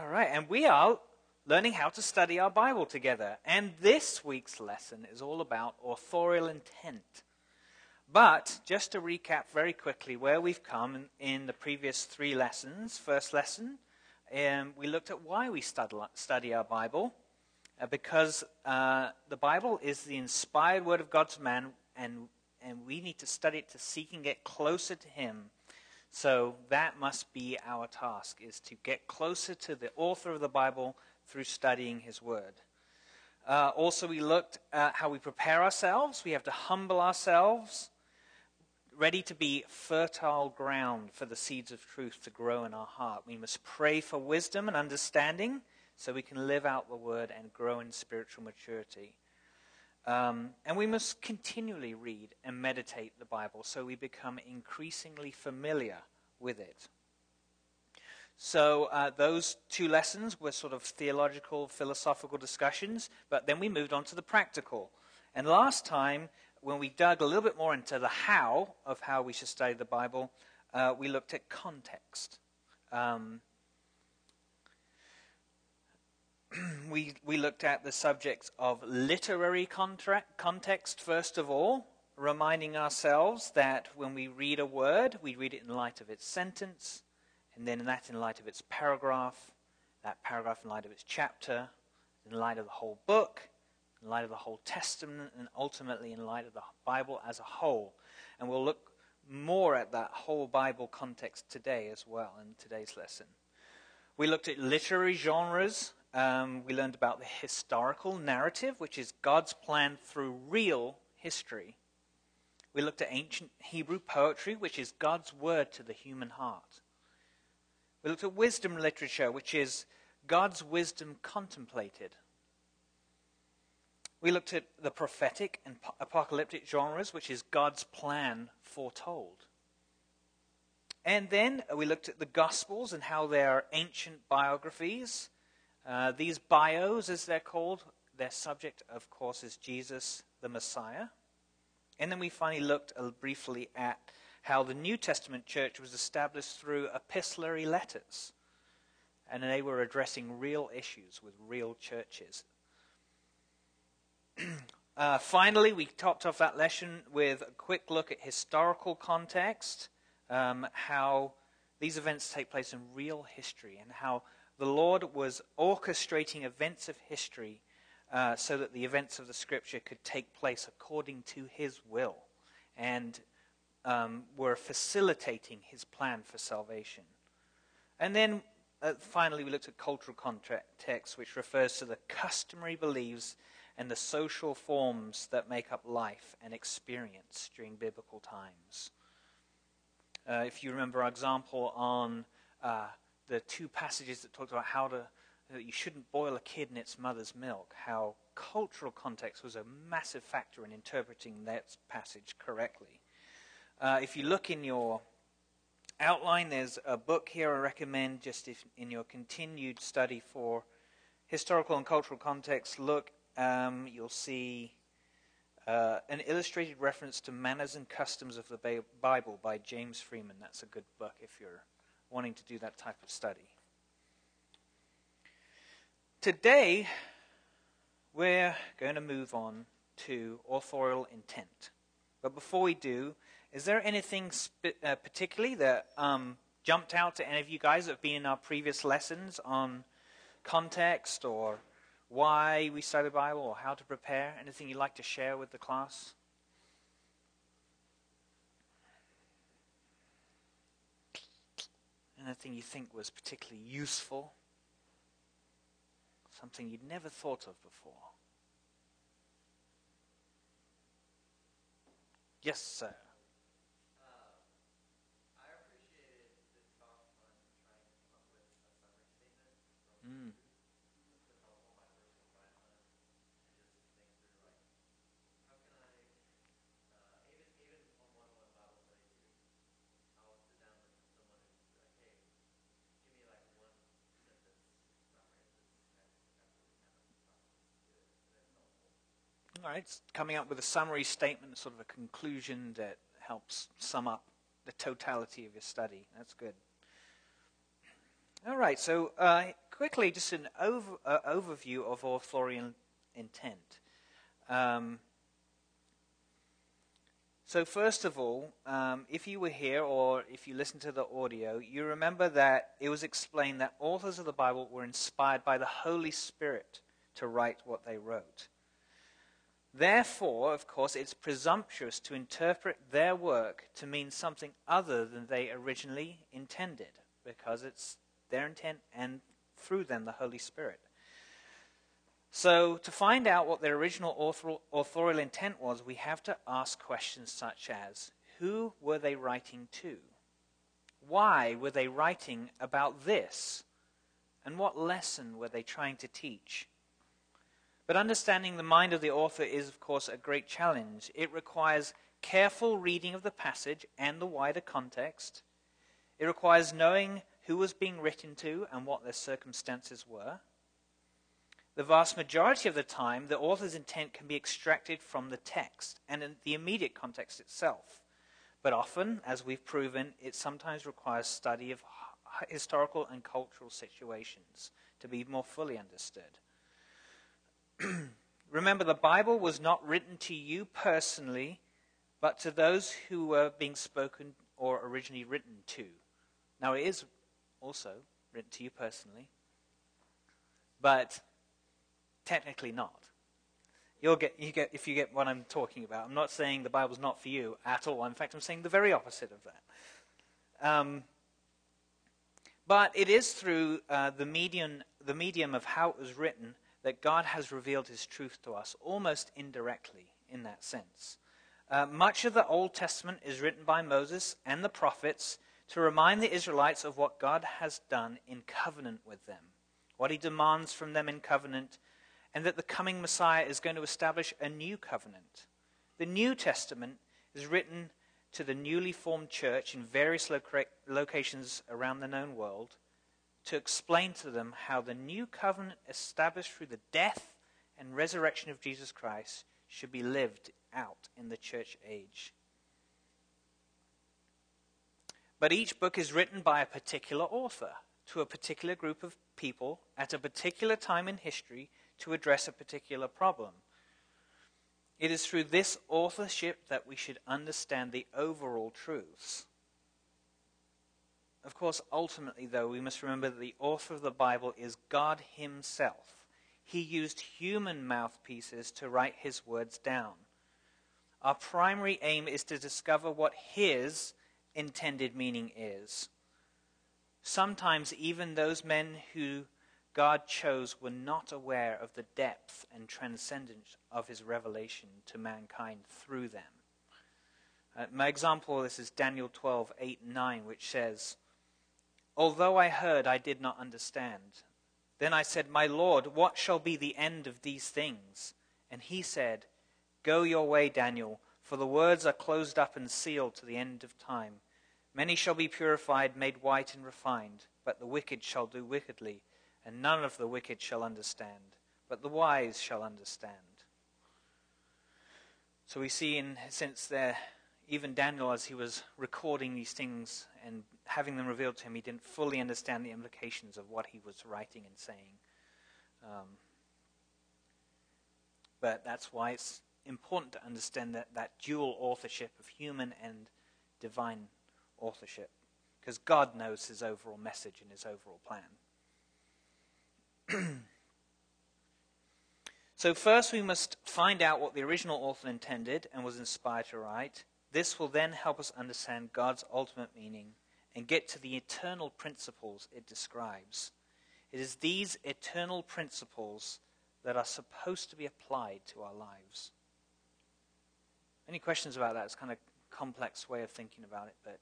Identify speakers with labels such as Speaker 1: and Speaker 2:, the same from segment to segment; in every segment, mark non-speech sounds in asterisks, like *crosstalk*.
Speaker 1: All right, and we are learning how to study our Bible together. And this week's lesson is all about authorial intent. But just to recap very quickly where we've come in the previous three lessons. First lesson, um, we looked at why we study our Bible. Uh, because uh, the Bible is the inspired word of God to man, and, and we need to study it to seek and get closer to Him so that must be our task, is to get closer to the author of the Bible through studying his word. Uh, also, we looked at how we prepare ourselves. We have to humble ourselves, ready to be fertile ground for the seeds of truth to grow in our heart. We must pray for wisdom and understanding so we can live out the word and grow in spiritual maturity. Um, and we must continually read and meditate the Bible so we become increasingly familiar with it. So, uh, those two lessons were sort of theological, philosophical discussions, but then we moved on to the practical. And last time, when we dug a little bit more into the how of how we should study the Bible, uh, we looked at context. Um, *clears throat* we, we looked at the subjects of literary contract, context, first of all, reminding ourselves that when we read a word, we read it in light of its sentence, and then that in light of its paragraph, that paragraph in light of its chapter, in light of the whole book, in light of the whole Testament, and ultimately in light of the Bible as a whole. And we'll look more at that whole Bible context today as well in today's lesson. We looked at literary genres um, we learned about the historical narrative, which is God's plan through real history. We looked at ancient Hebrew poetry, which is God's word to the human heart. We looked at wisdom literature, which is God's wisdom contemplated. We looked at the prophetic and apocalyptic genres, which is God's plan foretold. And then we looked at the Gospels and how they are ancient biographies uh, these bios, as they're called, their subject, of course, is Jesus the Messiah. And then we finally looked uh, briefly at how the New Testament church was established through epistolary letters. And they were addressing real issues with real churches. *clears throat* uh, finally, we topped off that lesson with a quick look at historical context, um, how these events take place in real history, and how the Lord was orchestrating events of history uh, so that the events of the Scripture could take place according to His will and um, were facilitating His plan for salvation. And then uh, finally, we looked at cultural context, which refers to the customary beliefs and the social forms that make up life and experience during biblical times. Uh, if you remember our example on uh, the two passages that talked about how to that you shouldn't boil a kid in its mother's milk, how cultural context was a massive factor in interpreting that passage correctly. Uh, if you look in your outline, there's a book here I recommend just if, in your continued study for historical and cultural context. Look, um, you'll see uh, an illustrated reference to manners and customs of the Bible by James Freeman. That's a good book if you're wanting to do that type of study. Today, we're going to move on to authorial intent. But before we do, is there anything spe- uh, particularly that um, jumped out to any of you guys that have been in our previous lessons on context or why we study the Bible or how to prepare? Anything you'd like to share with the class? Anything you think was particularly useful? Something you'd never thought of before? Yes, sir. Mm. All right, coming up with a summary statement, sort of a conclusion that helps sum up the totality of your study. That's good. All right, so uh, quickly, just an over, uh, overview of authorial intent. Um, so, first of all, um, if you were here or if you listened to the audio, you remember that it was explained that authors of the Bible were inspired by the Holy Spirit to write what they wrote. Therefore, of course, it's presumptuous to interpret their work to mean something other than they originally intended, because it's their intent and through them the Holy Spirit. So, to find out what their original authorial intent was, we have to ask questions such as Who were they writing to? Why were they writing about this? And what lesson were they trying to teach? But understanding the mind of the author is, of course, a great challenge. It requires careful reading of the passage and the wider context. It requires knowing who was being written to and what their circumstances were. The vast majority of the time, the author's intent can be extracted from the text and the immediate context itself. But often, as we've proven, it sometimes requires study of historical and cultural situations to be more fully understood. *clears throat* Remember, the Bible was not written to you personally, but to those who were being spoken or originally written to. Now, it is also written to you personally, but technically not. You'll get, you get, if you get what I'm talking about. I'm not saying the Bible's not for you at all. In fact, I'm saying the very opposite of that. Um, but it is through uh, the, medium, the medium of how it was written that God has revealed his truth to us, almost indirectly in that sense. Uh, much of the Old Testament is written by Moses and the prophets to remind the Israelites of what God has done in covenant with them, what he demands from them in covenant, and that the coming Messiah is going to establish a new covenant. The New Testament is written to the newly formed church in various loca- locations around the known world to explain to them how the new covenant established through the death and resurrection of Jesus Christ should be lived out in the church age. But each book is written by a particular author to a particular group of people at a particular time in history to address a particular problem. It is through this authorship that we should understand the overall truths. Of course, ultimately, though, we must remember that the author of the Bible is God Himself. He used human mouthpieces to write His words down. Our primary aim is to discover what His intended meaning is. Sometimes, even those men who God chose were not aware of the depth and transcendence of His revelation to mankind through them. Uh, my example of this is Daniel 12, 8 and 9, which says, Although I heard, I did not understand. Then I said, My Lord, what shall be the end of these things? And he said, Go your way, Daniel, for the words are closed up and sealed to the end of time. Many shall be purified, made white, and refined, but the wicked shall do wickedly, and none of the wicked shall understand, but the wise shall understand. So we see, in since there, even Daniel, as he was recording these things and having them revealed to him, he didn't fully understand the implications of what he was writing and saying. Um, but that's why it's important to understand that, that dual authorship of human and divine authorship, because God knows his overall message and his overall plan. *clears throat* so, first we must find out what the original author intended and was inspired to write. This will then help us understand God's ultimate meaning and get to the eternal principles it describes. It is these eternal principles that are supposed to be applied to our lives. Any questions about that? It's kind of complex way of thinking about it, but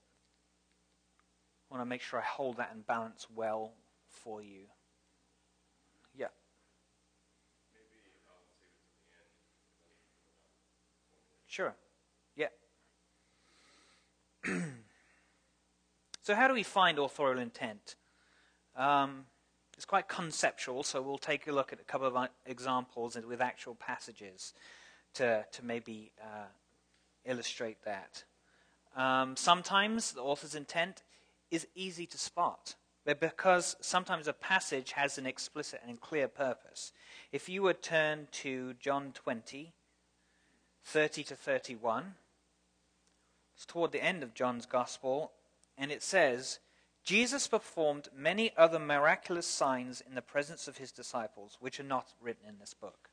Speaker 1: I want to make sure I hold that in balance well for you. Yeah. Sure. *clears throat* so, how do we find authorial intent? Um, it's quite conceptual, so we'll take a look at a couple of uh, examples with actual passages to, to maybe uh, illustrate that. Um, sometimes the author's intent is easy to spot but because sometimes a passage has an explicit and clear purpose. If you would turn to John 20, 30 to 31, it's toward the end of John's Gospel, and it says, Jesus performed many other miraculous signs in the presence of his disciples, which are not written in this book.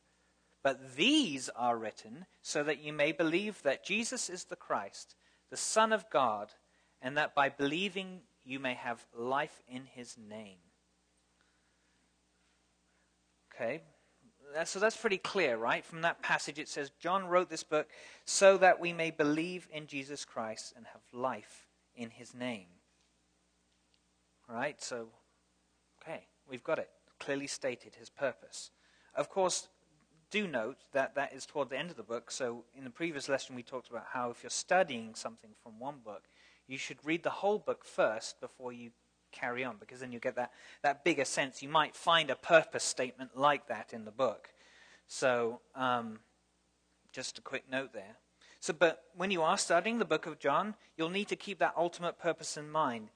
Speaker 1: But these are written so that you may believe that Jesus is the Christ, the Son of God, and that by believing you may have life in his name. Okay, so that's pretty clear, right? From that passage, it says John wrote this book so that we may believe in Jesus Christ and have life in his name. Right? So, okay, we've got it. Clearly stated his purpose. Of course, do note that that is toward the end of the book. So, in the previous lesson, we talked about how if you're studying something from one book, you should read the whole book first before you carry on, because then you get that, that bigger sense. You might find a purpose statement like that in the book. So, um, just a quick note there. So, but when you are studying the book of John, you'll need to keep that ultimate purpose in mind.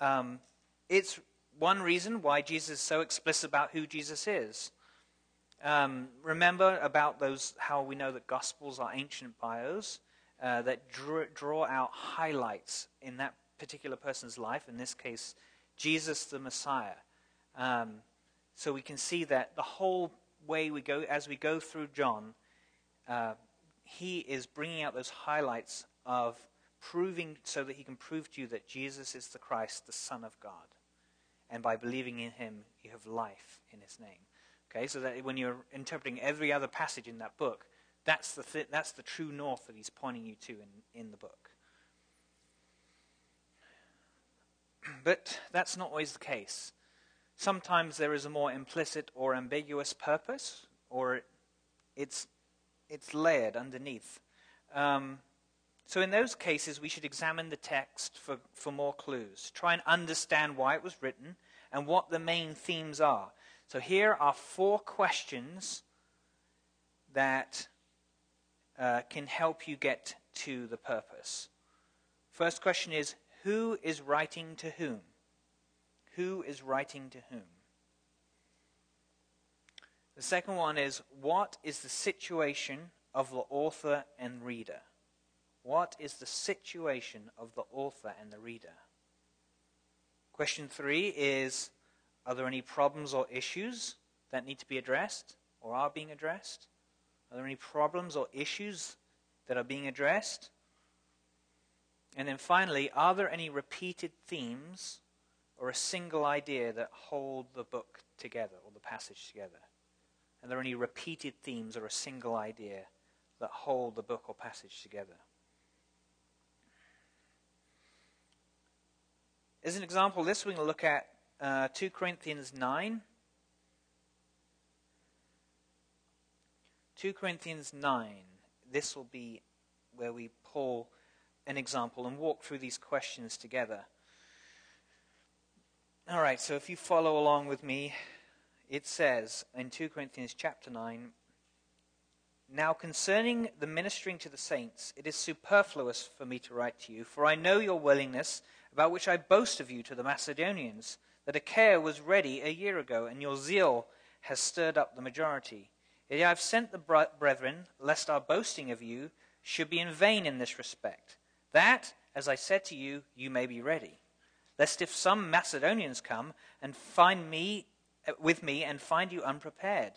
Speaker 1: Um, it's one reason why Jesus is so explicit about who Jesus is. Um, remember about those how we know that gospels are ancient bios uh, that draw, draw out highlights in that particular person's life. In this case, Jesus the Messiah. Um, so we can see that the whole way we go as we go through John, uh, he is bringing out those highlights of proving so that he can prove to you that Jesus is the Christ, the Son of God. And by believing in him, you have life in his name. Okay, so that when you're interpreting every other passage in that book, that's the, th- that's the true north that he's pointing you to in, in the book. *clears throat* But that's not always the case. Sometimes there is a more implicit or ambiguous purpose, or it's, it's layered underneath. Um, so, in those cases, we should examine the text for, for more clues. Try and understand why it was written and what the main themes are. So, here are four questions that uh, can help you get to the purpose. First question is Who is writing to whom? Who is writing to whom? The second one is What is the situation of the author and reader? What is the situation of the author and the reader? Question three is Are there any problems or issues that need to be addressed or are being addressed? Are there any problems or issues that are being addressed? And then finally, are there any repeated themes or a single idea that hold the book together or the passage together? Are there are any repeated themes or a single idea that hold the book or passage together? As an example, this we're going to look at uh, 2 Corinthians 9. 2 Corinthians 9. This will be where we pull an example and walk through these questions together. All right, so if you follow along with me, it says in 2 Corinthians chapter 9 Now concerning the ministering to the saints, it is superfluous for me to write to you, for I know your willingness about which I boast of you to the Macedonians, that Achaia was ready a year ago, and your zeal has stirred up the majority. Yet I have sent the brethren, lest our boasting of you should be in vain in this respect, that, as I said to you, you may be ready. Lest if some Macedonians come and find me with me and find you unprepared,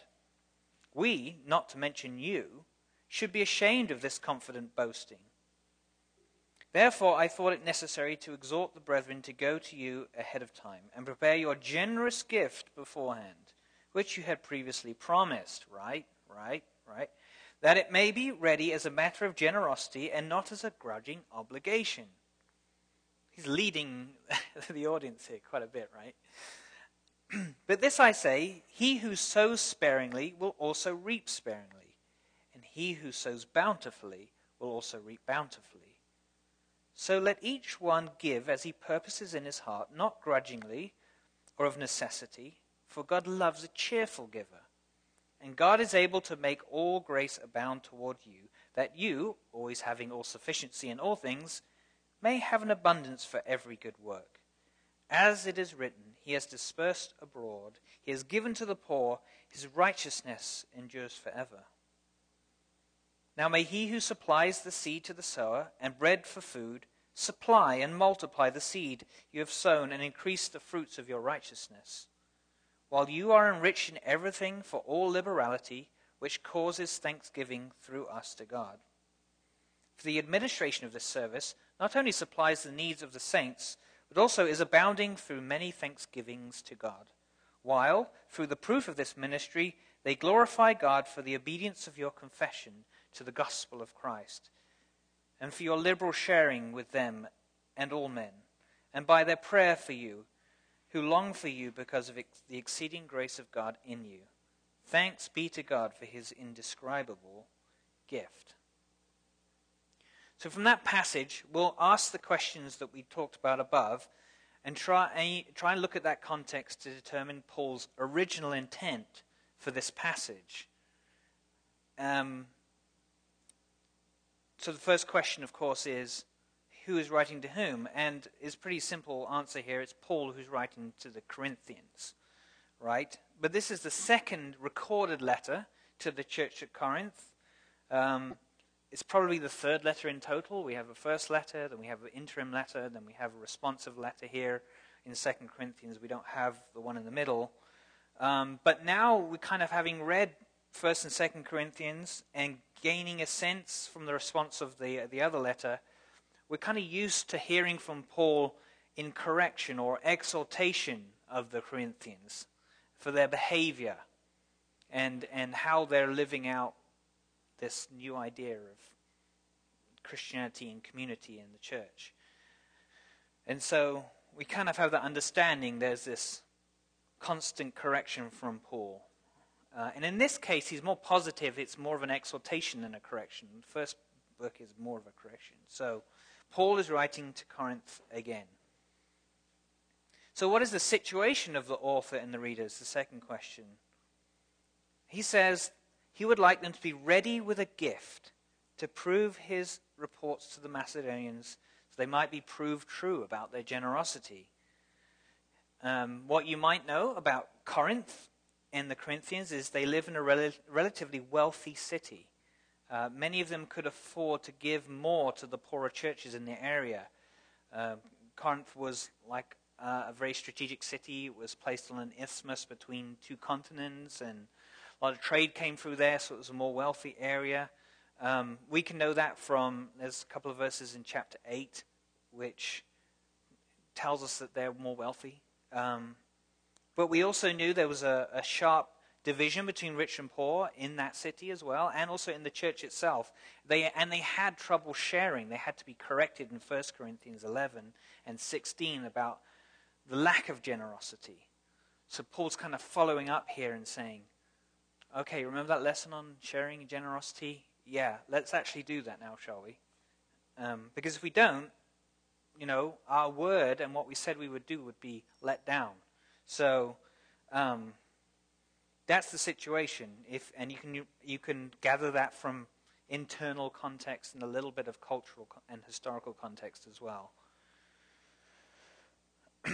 Speaker 1: we, not to mention you, should be ashamed of this confident boasting. Therefore, I thought it necessary to exhort the brethren to go to you ahead of time and prepare your generous gift beforehand, which you had previously promised. Right, right, right. That it may be ready as a matter of generosity and not as a grudging obligation. He's leading *laughs* the audience here quite a bit, right? *clears throat* but this I say he who sows sparingly will also reap sparingly, and he who sows bountifully will also reap bountifully. So let each one give as he purposes in his heart, not grudgingly or of necessity, for God loves a cheerful giver. And God is able to make all grace abound toward you, that you, always having all sufficiency in all things, may have an abundance for every good work. As it is written, he has dispersed abroad, he has given to the poor, his righteousness endures forever. Now may he who supplies the seed to the sower and bread for food supply and multiply the seed you have sown and increase the fruits of your righteousness, while you are enriched in everything for all liberality, which causes thanksgiving through us to God. For the administration of this service not only supplies the needs of the saints, but also is abounding through many thanksgivings to God, while, through the proof of this ministry, they glorify God for the obedience of your confession to the gospel of Christ, and for your liberal sharing with them and all men, and by their prayer for you, who long for you because of ex- the exceeding grace of God in you. Thanks be to God for his indescribable gift. So, from that passage, we'll ask the questions that we talked about above and try, try and look at that context to determine Paul's original intent for this passage. Um, so the first question, of course, is who is writing to whom? And it's a pretty simple answer here. It's Paul who's writing to the Corinthians, right? But this is the second recorded letter to the church at Corinth. Um, it's probably the third letter in total. We have a first letter, then we have an interim letter, then we have a responsive letter here in Second Corinthians. We don't have the one in the middle. Um, but now we're kind of having read First and Second Corinthians and gaining a sense from the response of the the other letter, we're kind of used to hearing from Paul in correction or exhortation of the Corinthians for their behavior and and how they're living out this new idea of Christianity and community in the church. And so we kind of have that understanding there's this constant correction from Paul. Uh, and in this case, he's more positive. It's more of an exhortation than a correction. The first book is more of a correction. So, Paul is writing to Corinth again. So, what is the situation of the author and the readers? The second question. He says he would like them to be ready with a gift to prove his reports to the Macedonians so they might be proved true about their generosity. Um, what you might know about Corinth and the Corinthians is they live in a rel- relatively wealthy city. Uh, many of them could afford to give more to the poorer churches in the area. Uh, Corinth was like uh, a very strategic city. It was placed on an isthmus between two continents, and a lot of trade came through there, so it was a more wealthy area. Um, we can know that from, there's a couple of verses in chapter 8 which tells us that they're more wealthy. Um, but we also knew there was a, a sharp division between rich and poor in that city as well, and also in the church itself. They, and they had trouble sharing. They had to be corrected in 1 Corinthians 11 and 16 about the lack of generosity. So Paul's kind of following up here and saying, okay, remember that lesson on sharing generosity? Yeah, let's actually do that now, shall we? Um, because if we don't, you know, our word and what we said we would do would be let down. So um, that's the situation. If and you can you, can gather that from internal context and a little bit of cultural and historical context as well. *clears throat*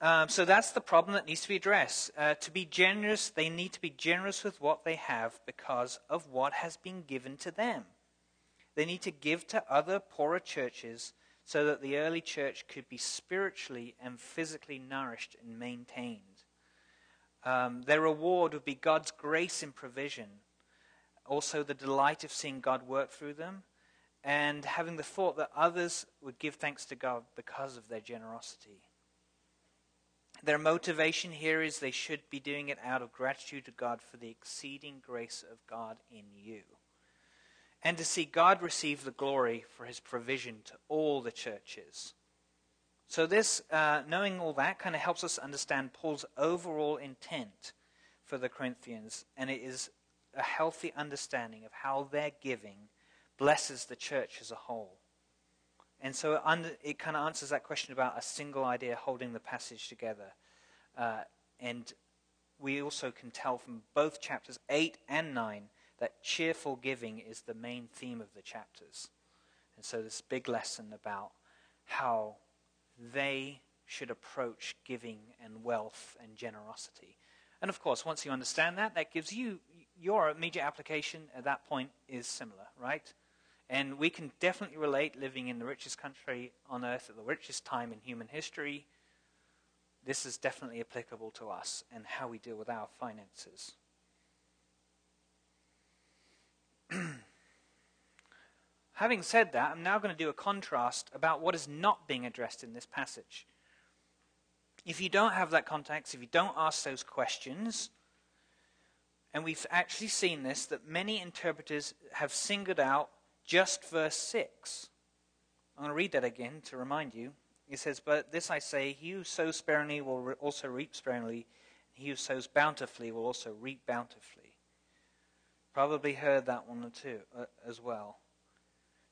Speaker 1: um, so that's the problem that needs to be addressed. Uh, to be generous, they need to be generous with what they have because of what has been given to them. They need to give to other poorer churches so that the early church could be spiritually and physically nourished and maintained. Um, their reward would be God's grace and provision, also the delight of seeing God work through them, and having the thought that others would give thanks to God because of their generosity. Their motivation here is they should be doing it out of gratitude to God for the exceeding grace of God in you and to see God receive the glory for his provision to all the churches. So, this, uh, knowing all that, kind of helps us understand Paul's overall intent for the Corinthians, and it is a healthy understanding of how their giving blesses the church as a whole. And so it, under, it kind of answers that question about a single idea holding the passage together. Uh, and we also can tell from both chapters 8 and 9 that cheerful giving is the main theme of the chapters. And so, this big lesson about how they should approach giving and wealth and generosity. And of course, once you understand that, that gives you your immediate application at that point is similar, right? And we can definitely relate living in the richest country on earth at the richest time in human history. This is definitely applicable to us and how we deal with our finances. *clears throat* Having said that, I'm now going to do a contrast about what is not being addressed in this passage. If you don't have that context, if you don't ask those questions, and we've actually seen this, that many interpreters have singled out just verse 6. I'm going to read that again to remind you. It says, But this I say, he who sows sparingly will also reap sparingly, he who sows bountifully will also reap bountifully. Probably heard that one too, uh, as well.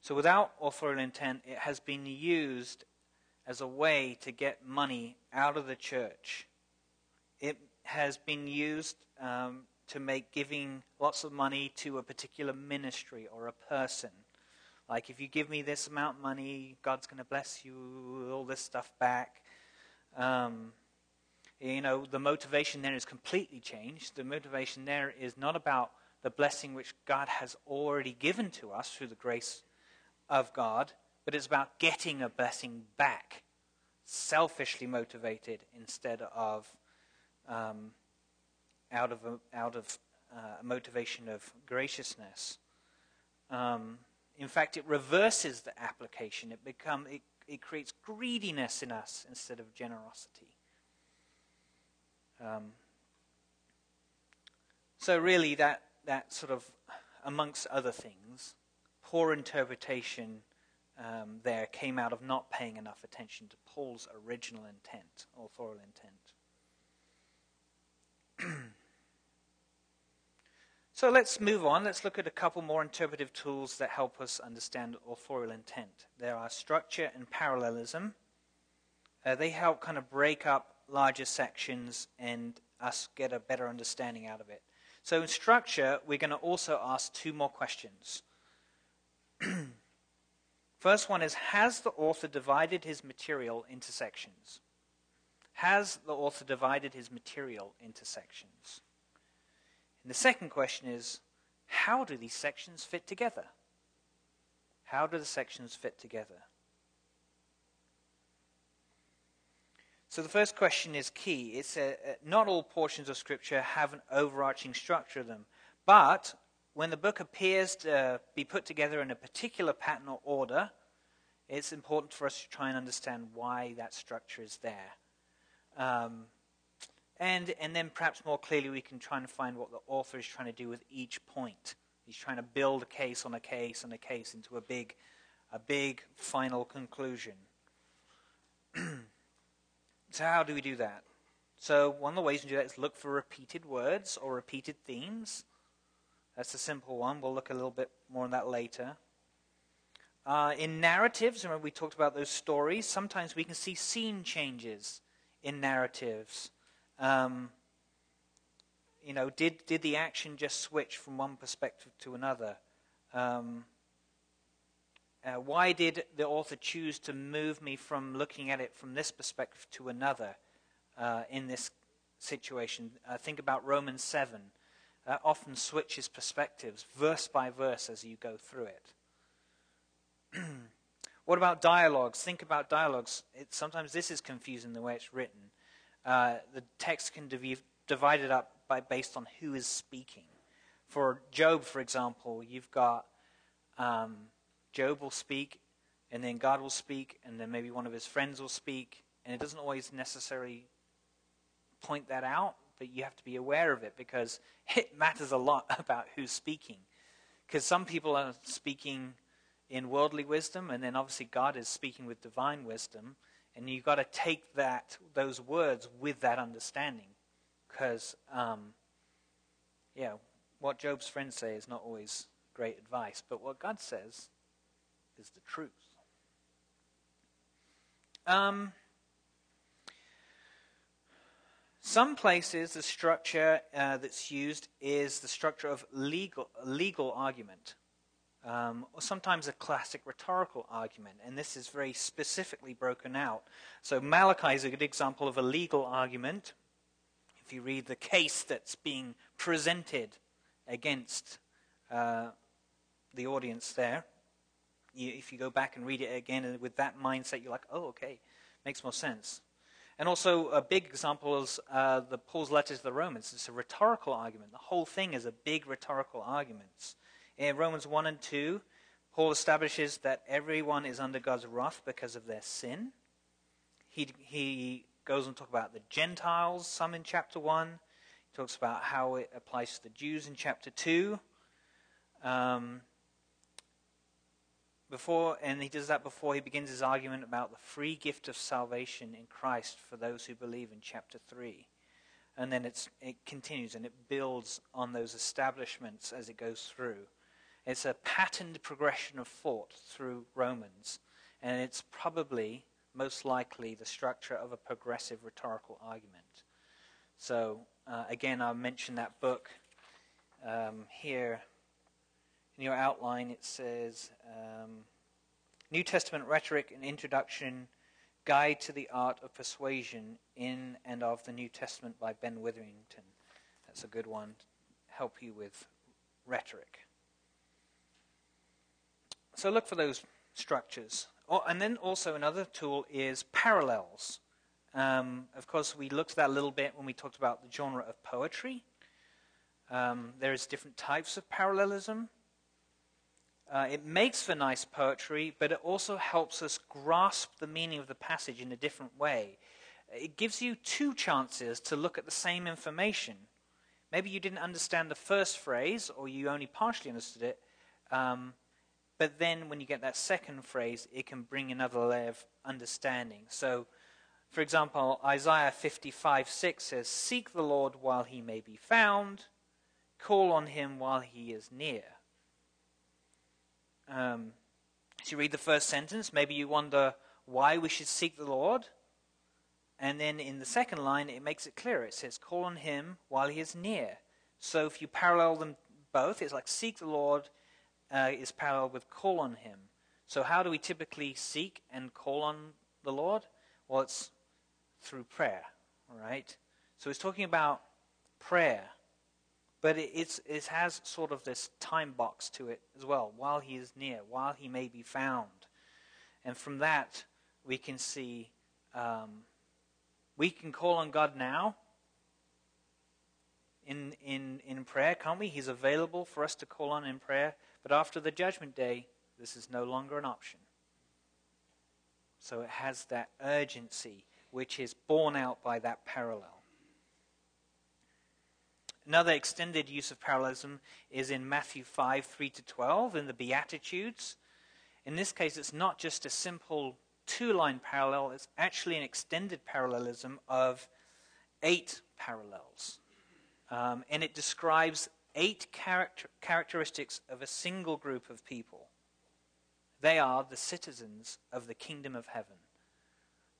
Speaker 1: So without authorial intent, it has been used as a way to get money out of the church. It has been used um, to make giving lots of money to a particular ministry or a person. Like, if you give me this amount of money, God's going to bless you, all this stuff back. Um, you know, the motivation there is completely changed. The motivation there is not about the blessing which God has already given to us through the grace of God, but it's about getting a blessing back, selfishly motivated instead of um, out of a, out of uh, a motivation of graciousness. Um, in fact, it reverses the application. It become it, it creates greediness in us instead of generosity. Um, so really, that that sort of amongst other things poor interpretation um, there came out of not paying enough attention to Paul's original intent, authorial intent. *clears throat* so let's move on. Let's look at a couple more interpretive tools that help us understand authorial intent. There are structure and parallelism. Uh, they help kind of break up larger sections and us get a better understanding out of it. So in structure, we're going to also ask two more questions. *clears throat* First one is Has the author divided his material into sections? Has the author divided his material into sections? And the second question is How do these sections fit together? How do the sections fit together? So the first question is key. It's a, not all portions of Scripture have an overarching structure of them, but when the book appears to uh, be put together in a particular pattern or order, it's important for us to try and understand why that structure is there. Um, and, and then perhaps more clearly, we can try and find what the author is trying to do with each point. He's trying to build a case on a case on a case into a big, a big final conclusion. *clears throat* so, how do we do that? So, one of the ways we do that is look for repeated words or repeated themes. That's a simple one. We'll look a little bit more on that later. Uh, in narratives, remember we talked about those stories, sometimes we can see scene changes in narratives. Um, you know, did, did the action just switch from one perspective to another? Um, uh, why did the author choose to move me from looking at it from this perspective to another uh, in this situation? Uh, think about Romans 7 uh, often switches perspectives verse by verse as you go through it. *clears throat* what about dialogues? Think about dialogues. It, sometimes this is confusing the way it's written. Uh, the text can be divided up by, based on who is speaking. For Job, for example, you've got um, Job will speak, and then God will speak, and then maybe one of his friends will speak, and it doesn't always necessarily point that out but you have to be aware of it because *laughs* it matters a lot *laughs* about who's speaking. Because some people are speaking in worldly wisdom, and then obviously God is speaking with divine wisdom, and you've got to take that those words with that understanding, because um, yeah, what Job's friends say is not always great advice, but what God says is the truth. Um, some places, the structure uh, that's used is the structure of legal, legal argument. Um, or sometimes a classic rhetorical argument, and this is very specifically broken out. So Malachi is a good example of a legal argument. If you read the case that's being presented against uh, the audience there, you, if you go back and read it again with that mindset, you're like, oh, okay, makes more sense. And also, a big example is uh, the Paul's letter to the Romans. It's a rhetorical argument. The whole thing is a big rhetorical argument. In Romans 1 and 2, Paul establishes that everyone is under God's wrath because of their sin. He, he goes on to talk about the Gentiles, some in chapter 1. He talks about how it applies to the Jews in chapter 2. Um, before, and he does that before he begins his argument about the free gift of salvation in Christ for those who believe in chapter 3. And then it continues and it builds on those establishments as it goes through. It's a patterned progression of thought through Romans, and it's probably, most likely, the structure of a progressive rhetorical argument. So, uh, again, I'll mention that book um, here. In your outline, it says um, New Testament Rhetoric and Introduction Guide to the Art of Persuasion in and of the New Testament by Ben Witherington. That's a good one help you with rhetoric. So look for those structures. Oh, and then also another tool is parallels. Um, of course, we looked at that a little bit when we talked about the genre of poetry. Um, there's different types of parallelism. Uh, it makes for nice poetry, but it also helps us grasp the meaning of the passage in a different way. It gives you two chances to look at the same information. Maybe you didn't understand the first phrase, or you only partially understood it. Um, but then when you get that second phrase, it can bring another layer of understanding. So, for example, Isaiah 55 6 says, Seek the Lord while he may be found, call on him while he is near. Um, you read the first sentence, maybe you wonder why we should seek the Lord. And then in the second line, it makes it clear. It says, Call on him while he is near. So if you parallel them both, it's like seek the Lord uh, is parallel with call on him. So, how do we typically seek and call on the Lord? Well, it's through prayer, right? So, he's talking about prayer, but it, it's, it has sort of this time box to it as well, while he is near, while he may be found. And from that, we can see um, we can call on God now in, in, in prayer, can't we? He's available for us to call on in prayer. But after the judgment day, this is no longer an option. So it has that urgency, which is borne out by that parallel. Another extended use of parallelism is in Matthew 5 3 to 12 in the Beatitudes. In this case, it's not just a simple two line parallel, it's actually an extended parallelism of eight parallels. Um, and it describes eight character- characteristics of a single group of people. They are the citizens of the kingdom of heaven.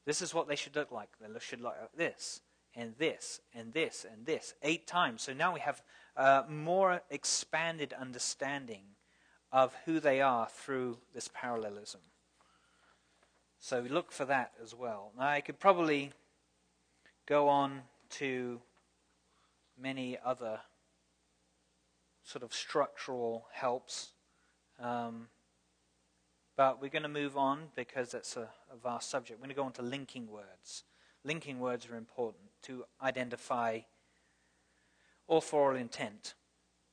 Speaker 1: This is what they should look like. They should look like this, and this, and this, and this, eight times. So now we have a more expanded understanding of who they are through this parallelism. So look for that as well. Now, I could probably go on to many other sort of structural helps. Um, but we're going to move on because that's a, a vast subject. We're going to go on to linking words. Linking words are important to identify authorial intent.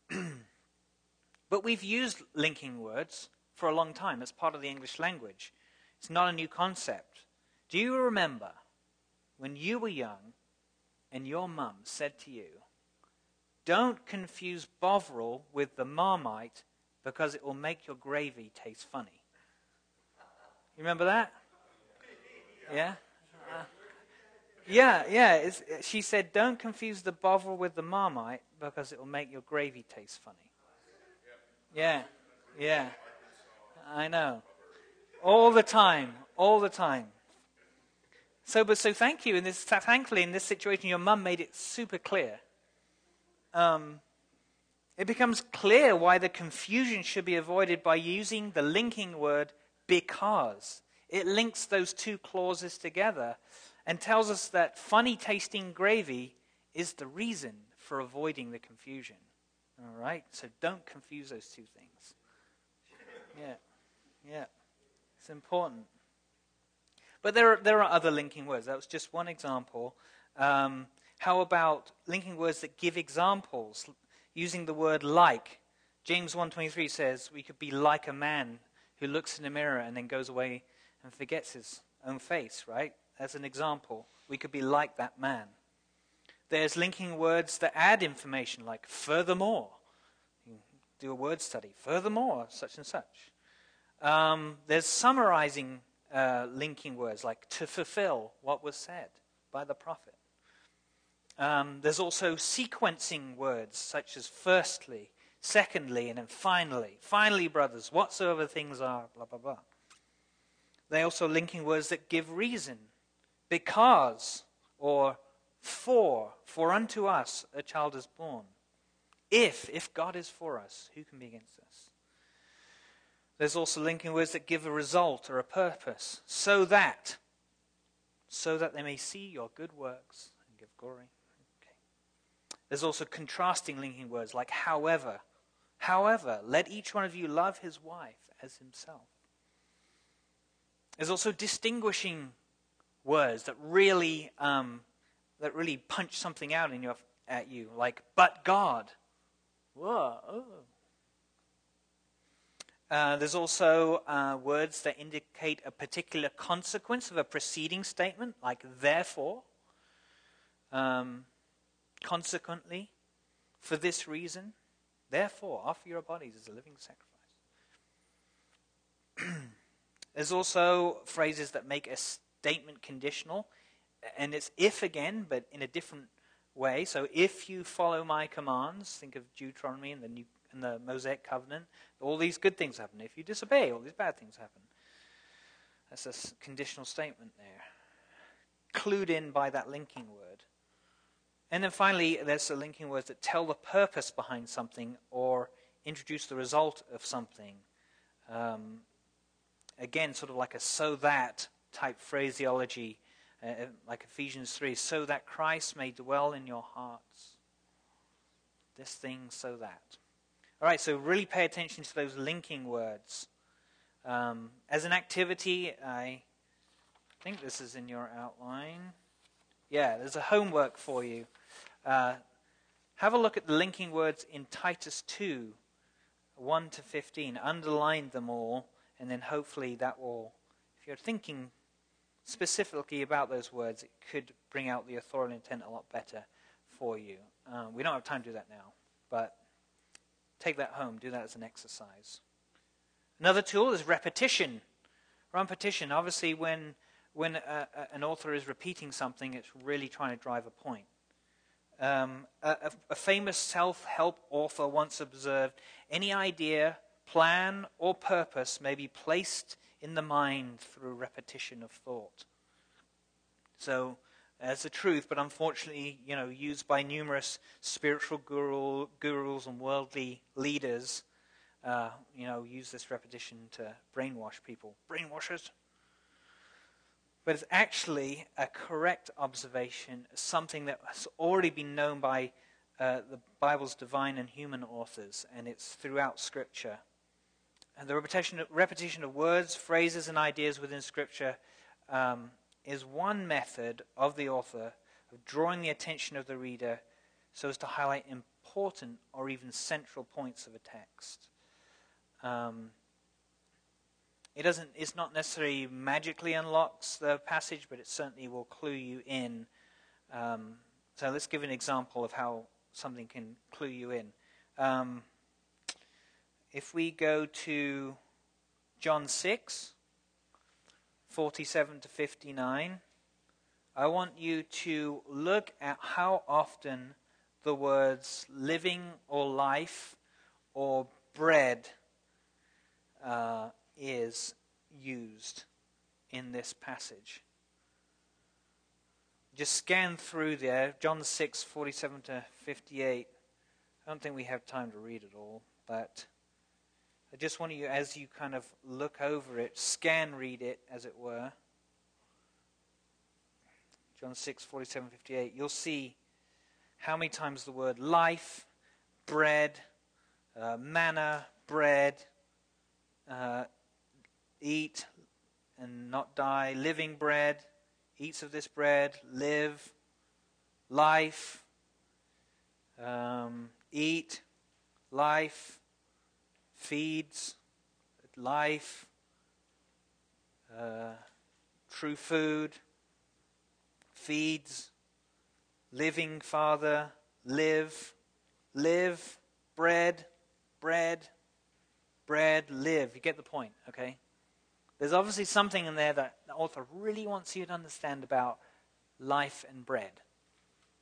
Speaker 1: *clears throat* but we've used linking words for a long time as part of the English language. It's not a new concept. Do you remember when you were young and your mum said to you, don't confuse Bovril with the Marmite because it will make your gravy taste funny. You remember that? Yeah? Uh, yeah, yeah. She said, don't confuse the Bovril with the Marmite because it will make your gravy taste funny. Yeah, yeah. I know. All the time, all the time. So, but so thank you. In this, thankfully, in this situation, your mum made it super clear um, it becomes clear why the confusion should be avoided by using the linking word because. It links those two clauses together and tells us that funny tasting gravy is the reason for avoiding the confusion. All right? So don't confuse those two things. Yeah. Yeah. It's important. But there are, there are other linking words. That was just one example. Um, how about linking words that give examples? Using the word like. James 1.23 says we could be like a man who looks in a mirror and then goes away and forgets his own face, right? As an example, we could be like that man. There's linking words that add information, like furthermore. You do a word study. Furthermore, such and such. Um, there's summarizing uh, linking words, like to fulfill what was said by the prophet. Um, there's also sequencing words, such as firstly, secondly, and then finally. Finally, brothers, whatsoever things are, blah, blah, blah. They also linking words that give reason. Because, or for, for unto us a child is born. If, if God is for us, who can be against us? There's also linking words that give a result or a purpose. So that, so that they may see your good works and give glory. There's also contrasting linking words like however. However, let each one of you love his wife as himself. There's also distinguishing words that really, um, that really punch something out in your, at you, like "but God." Whoa. Oh. Uh, there's also uh, words that indicate a particular consequence of a preceding statement, like therefore, um, consequently, for this reason, therefore, offer your bodies as a living sacrifice. *clears throat* There's also phrases that make a statement conditional, and it's if again, but in a different way. So if you follow my commands, think of Deuteronomy and the New and the Mosaic covenant, all these good things happen. If you disobey, all these bad things happen. That's a conditional statement there, clued in by that linking word. And then finally, there's the linking words that tell the purpose behind something or introduce the result of something. Um, again, sort of like a so that type phraseology, uh, uh, like Ephesians 3 so that Christ may dwell in your hearts. This thing, so that. All right, so really pay attention to those linking words. Um, as an activity, I think this is in your outline. Yeah, there's a homework for you. Uh, have a look at the linking words in Titus 2 1 to 15. Underline them all and then hopefully that will, if you're thinking specifically about those words, it could bring out the authorial intent a lot better for you. Um, we don't have time to do that now, but take that home, do that as an exercise. Another tool is repetition. Repetition, obviously, when, when a, a, an author is repeating something, it's really trying to drive a point. Um, a, a famous self help author once observed any idea plan or purpose may be placed in the mind through repetition of thought. So, as a truth, but unfortunately, you know, used by numerous spiritual guru, gurus and worldly leaders, uh, you know, use this repetition to brainwash people. Brainwashers. But it's actually a correct observation, something that has already been known by uh, the Bible's divine and human authors, and it's throughout Scripture. And the repetition, repetition of words, phrases, and ideas within Scripture um, is one method of the author of drawing the attention of the reader so as to highlight important or even central points of a text. Um, it doesn't. It's not necessarily magically unlocks the passage, but it certainly will clue you in. Um, so let's give an example of how something can clue you in. Um, if we go to John 6, 47 to 59, I want you to look at how often the words living or life or bread uh, is used in this passage. Just scan through there, John 6, 47 to 58. I don't think we have time to read it all, but I just want you, as you kind of look over it, scan read it, as it were. John 6, 47, 58, you'll see how many times the word life, bread, uh, manna, bread, uh, eat and not die, living bread, eats of this bread, live, life, um, eat, life, feeds, life, uh, true food, feeds, living Father, live, live, bread, bread, bread, live. You get the point, okay? There's obviously something in there that the author really wants you to understand about life and bread.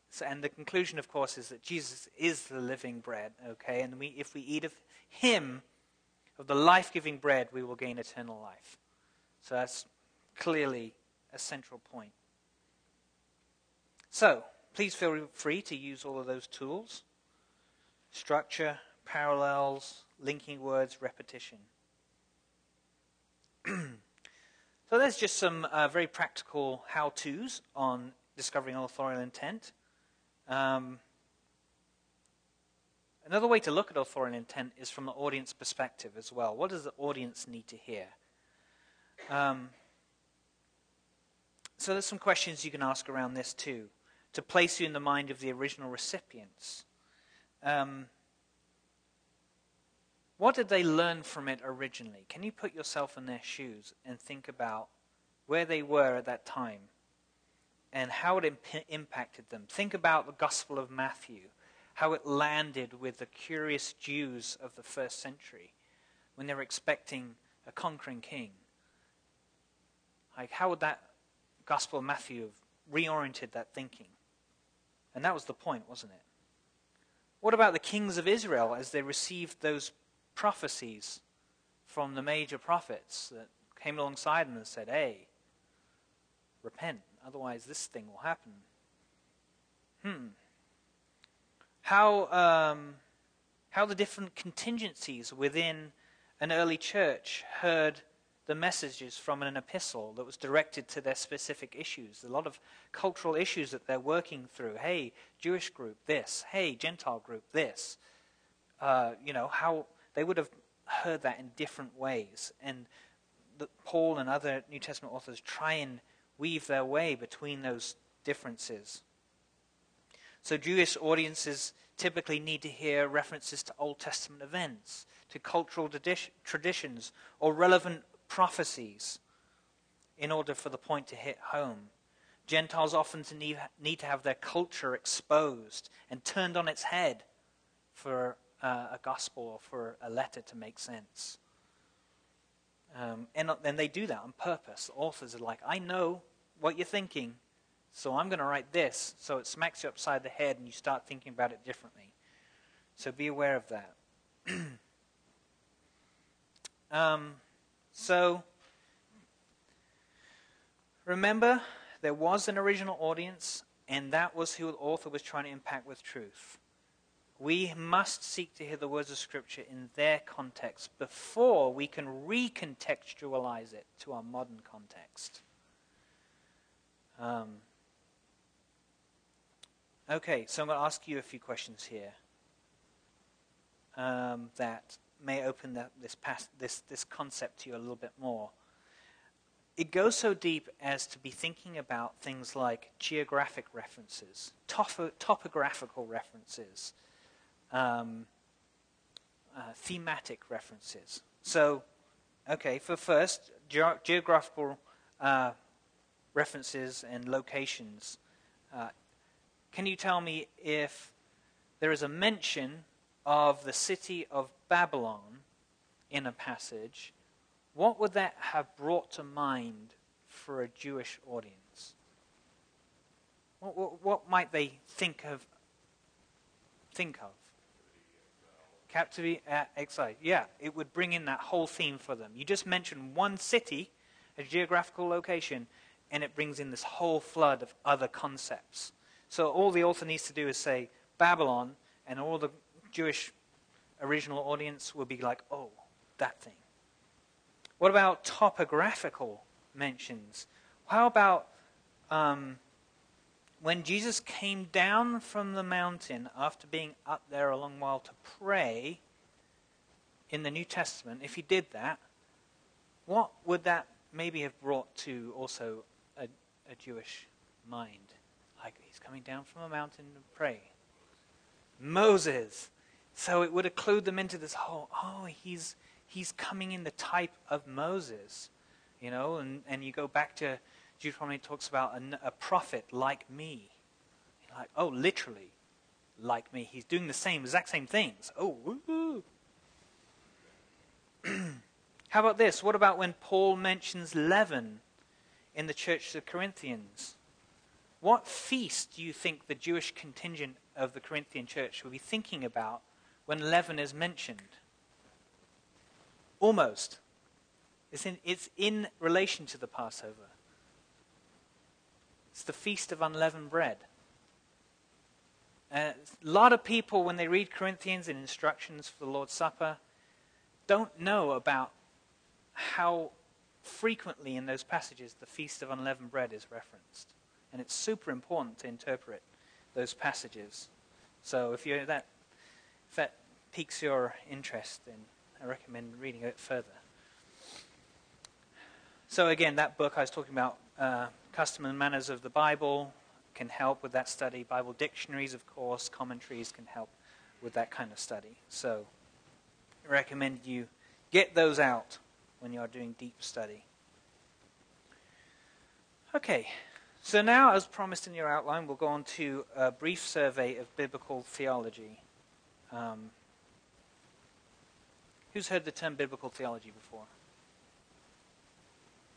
Speaker 1: So, and the conclusion, of course, is that Jesus is the living bread, okay? And we, if we eat of him, of the life giving bread, we will gain eternal life. So that's clearly a central point. So, please feel free to use all of those tools structure, parallels, linking words, repetition. *clears throat* so, there's just some uh, very practical how to's on discovering authorial intent. Um, another way to look at authorial intent is from the audience perspective as well. What does the audience need to hear? Um, so there's some questions you can ask around this too, to place you in the mind of the original recipients. Um, what did they learn from it originally? Can you put yourself in their shoes and think about where they were at that time? and how it imp- impacted them. Think about the Gospel of Matthew, how it landed with the curious Jews of the first century when they were expecting a conquering king. Like, how would that Gospel of Matthew have reoriented that thinking? And that was the point, wasn't it? What about the kings of Israel as they received those prophecies from the major prophets that came alongside them and said, hey, repent? Otherwise, this thing will happen. Hmm. How, um, how the different contingencies within an early church heard the messages from an epistle that was directed to their specific issues. A lot of cultural issues that they're working through. Hey, Jewish group, this. Hey, Gentile group, this. Uh, you know, how they would have heard that in different ways. And the, Paul and other New Testament authors try and weave their way between those differences. So, Jewish audiences typically need to hear references to Old Testament events, to cultural traditions, or relevant prophecies in order for the point to hit home. Gentiles often need to have their culture exposed and turned on its head for uh, a gospel or for a letter to make sense. Um, and, and they do that on purpose. The authors are like, I know what you're thinking. So I'm going to write this so it smacks you upside the head and you start thinking about it differently. So be aware of that. *clears throat* um, so remember, there was an original audience, and that was who the author was trying to impact with truth. We must seek to hear the words of Scripture in their context before we can recontextualize it to our modern context. Um, okay, so I'm going to ask you a few questions here um, that may open the, this, past, this, this concept to you a little bit more. It goes so deep as to be thinking about things like geographic references, topo- topographical references, um, uh, thematic references. So, okay, for first, ge- geographical uh, references and locations. Uh, can you tell me if there is a mention of the city of Babylon in a passage? What would that have brought to mind for a Jewish audience? What, what, what might they think of? Think of captivity, uh, exile. Yeah, it would bring in that whole theme for them. You just mentioned one city, a geographical location, and it brings in this whole flood of other concepts. So all the author needs to do is say Babylon, and all the Jewish original audience will be like, oh, that thing. What about topographical mentions? How about um, when Jesus came down from the mountain after being up there a long while to pray in the New Testament, if he did that, what would that maybe have brought to also a, a Jewish mind? Like he's coming down from a mountain to pray. Moses. So it would have clued them into this whole, oh, he's, he's coming in the type of Moses. You know, and, and you go back to Deuteronomy talks about a, a prophet like me. Like, oh, literally, like me. He's doing the same, exact same things. Oh, *clears throat* How about this? What about when Paul mentions leaven in the church of Corinthians? What feast do you think the Jewish contingent of the Corinthian church will be thinking about when leaven is mentioned? Almost. It's in, it's in relation to the Passover. It's the Feast of Unleavened Bread. Uh, a lot of people, when they read Corinthians and instructions for the Lord's Supper, don't know about how frequently in those passages the Feast of Unleavened Bread is referenced. And it's super important to interpret those passages. So if, you that, if that piques your interest, then I recommend reading it further. So again, that book I was talking about, uh, Custom and Manners of the Bible, can help with that study. Bible dictionaries, of course, commentaries can help with that kind of study. So I recommend you get those out when you are doing deep study. Okay, so now, as promised in your outline, we'll go on to a brief survey of biblical theology. Um, who's heard the term biblical theology before?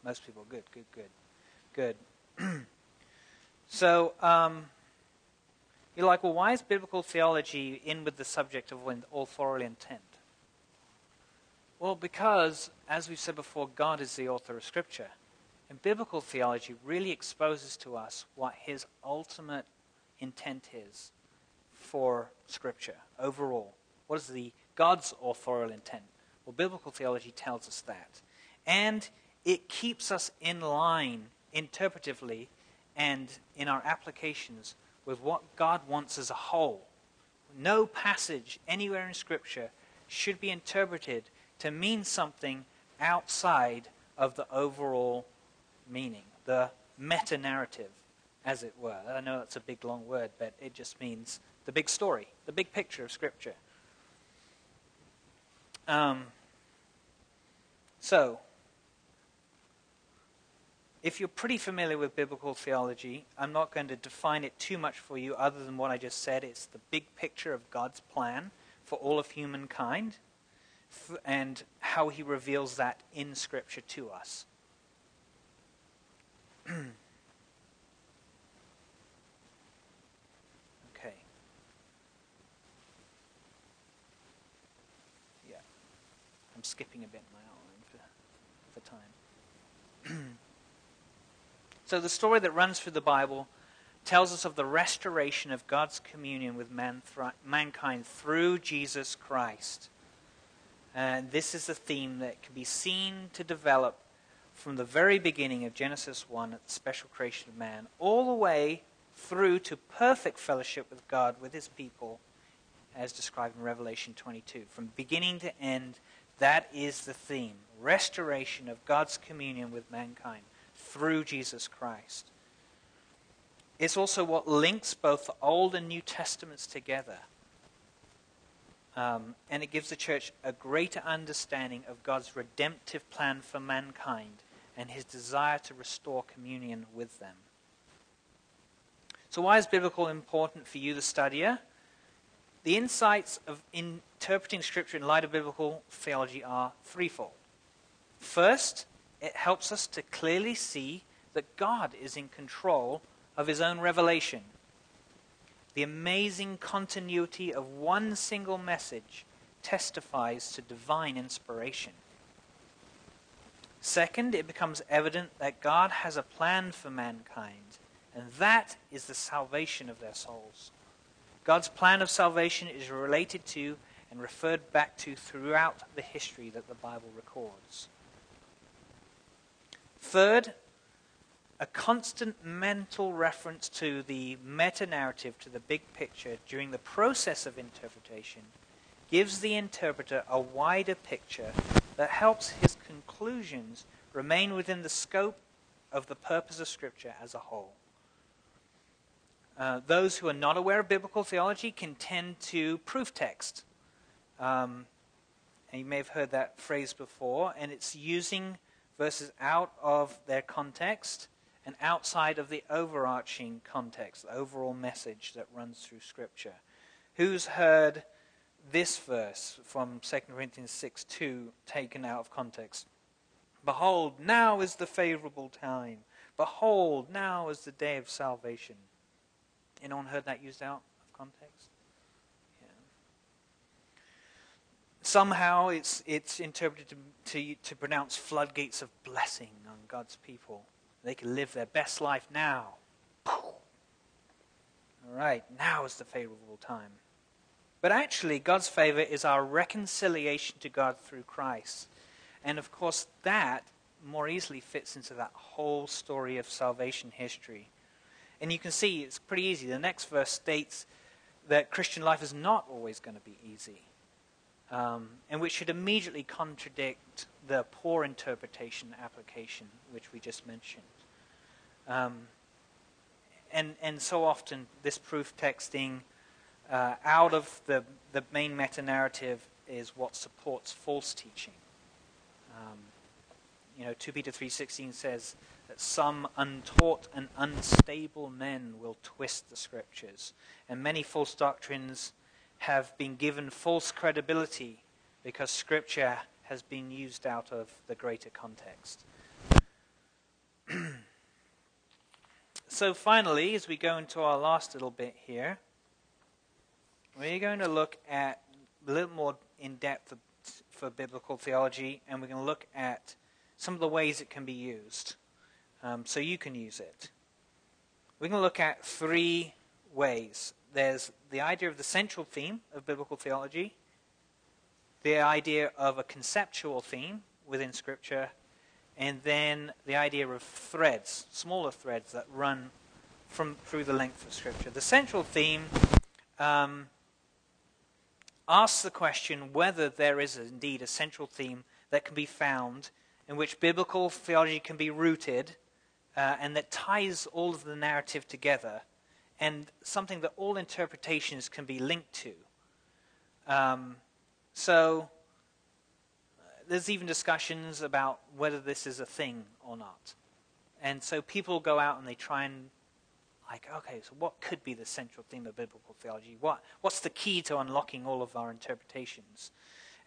Speaker 1: Most people. Good, good, good. Good. *clears throat* so, um, you're like, well, why is biblical theology in with the subject of authorial intent? Well, because, as we've said before, God is the author of Scripture. And biblical theology really exposes to us what his ultimate intent is for Scripture overall. What is the God's authorial intent? Well, biblical theology tells us that. And it keeps us in line interpretively and in our applications with what God wants as a whole. No passage anywhere in Scripture should be interpreted to mean something outside of the overall meaning, the meta narrative, as it were. I know that's a big long word, but it just means the big story, the big picture of Scripture. Um, so, if you're pretty familiar with biblical theology, I'm not going to define it too much for you other than what I just said. It's the big picture of God's plan for all of humankind and how he reveals that in Scripture to us. *clears throat* okay. Yeah. I'm skipping a bit my outline for, for time. *clears throat* so, the story that runs through the Bible tells us of the restoration of God's communion with man mankind through Jesus Christ. And this is a theme that can be seen to develop from the very beginning of Genesis 1 at the special creation of man, all the way through to perfect fellowship with God, with his people, as described in Revelation 22. From beginning to end, that is the theme restoration of God's communion with mankind through Jesus Christ. It's also what links both the Old and New Testaments together. Um, and it gives the church a greater understanding of God's redemptive plan for mankind and his desire to restore communion with them. So, why is biblical important for you, the studier? The insights of interpreting Scripture in light of biblical theology are threefold. First, it helps us to clearly see that God is in control of his own revelation the amazing continuity of one single message testifies to divine inspiration. Second, it becomes evident that God has a plan for mankind, and that is the salvation of their souls. God's plan of salvation is related to and referred back to throughout the history that the Bible records. Third, a constant mental reference to the meta narrative, to the big picture during the process of interpretation, gives the interpreter a wider picture that helps his conclusions remain within the scope of the purpose of Scripture as a whole. Uh, those who are not aware of biblical theology can tend to proof text. Um, and you may have heard that phrase before, and it's using verses out of their context and outside of the overarching context, the overall message that runs through Scripture. Who's heard this verse from 2 Corinthians 6 2 taken out of context? Behold, now is the favorable time. Behold, now is the day of salvation. Anyone heard that used out of context? Yeah. Somehow it's, it's interpreted to, to, to pronounce floodgates of blessing on God's people. They can live their best life now. All right, now is the favorable time. But actually, God's favor is our reconciliation to God through Christ. And of course, that more easily fits into that whole story of salvation history. And you can see it's pretty easy. The next verse states that Christian life is not always going to be easy, um, and which should immediately contradict the poor interpretation application which we just mentioned. Um, and, and so often, this proof texting uh, out of the, the main meta narrative is what supports false teaching. Um, you know, 2 Peter 3.16 says that some untaught and unstable men will twist the scriptures. And many false doctrines have been given false credibility because scripture has been used out of the greater context. *clears throat* so, finally, as we go into our last little bit here, we're going to look at a little more in depth for biblical theology, and we're going to look at some of the ways it can be used um, so you can use it. We're going to look at three ways. There's the idea of the central theme of biblical theology, the idea of a conceptual theme within Scripture, and then the idea of threads, smaller threads that run from through the length of Scripture. The central theme um, asks the question whether there is indeed a central theme that can be found in which biblical theology can be rooted uh, and that ties all of the narrative together and something that all interpretations can be linked to. Um, so there's even discussions about whether this is a thing or not. And so people go out and they try and like, okay, so what could be the central theme of biblical theology? What, what's the key to unlocking all of our interpretations?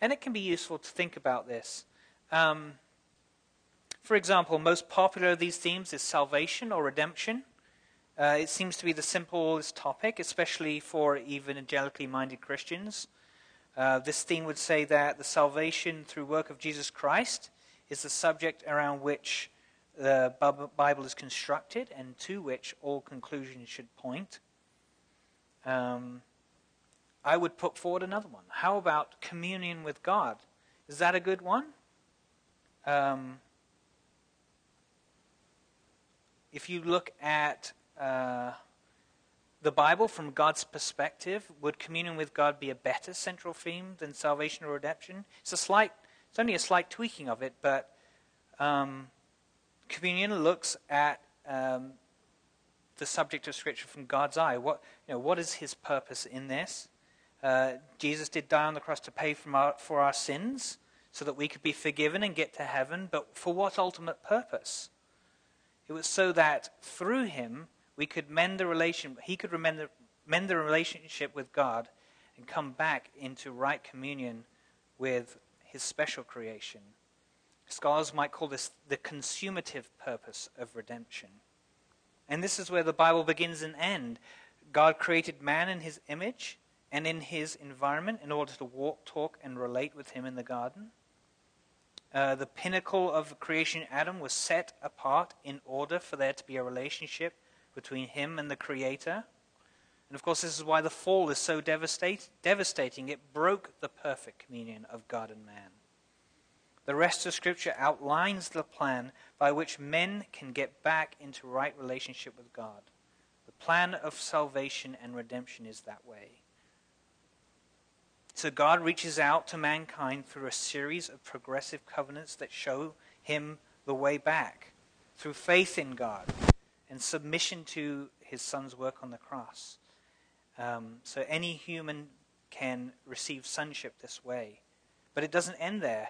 Speaker 1: And it can be useful to think about this. Um, for example, most popular of these themes is salvation or redemption. Uh, it seems to be the simplest topic, especially for evangelically minded Christians. Uh, this theme would say that the salvation through work of Jesus Christ is the subject around which the Bible is constructed and to which all conclusions should point. Um, I would put forward another one. How about communion with God? Is that a good one? Um, if you look at uh, the Bible from God's perspective, would communion with God be a better central theme than salvation or redemption? It's a slight, it's only a slight tweaking of it, but um, communion looks at um, the subject of Scripture from God's eye. What, you know, what is His purpose in this? Uh, Jesus did die on the cross to pay our, for our sins so that we could be forgiven and get to heaven, but for what ultimate purpose? It was so that through him we could mend the relation, he could mend the, mend the relationship with God and come back into right communion with his special creation. Scholars might call this the consummative purpose of redemption. And this is where the Bible begins and ends. God created man in his image and in his environment in order to walk, talk, and relate with him in the garden. Uh, the pinnacle of creation, Adam, was set apart in order for there to be a relationship between him and the Creator. And of course, this is why the fall is so devastate, devastating. It broke the perfect communion of God and man. The rest of Scripture outlines the plan by which men can get back into right relationship with God. The plan of salvation and redemption is that way. So God reaches out to mankind through a series of progressive covenants that show him the way back through faith in God and submission to his son's work on the cross. Um, so any human can receive sonship this way. But it doesn't end there.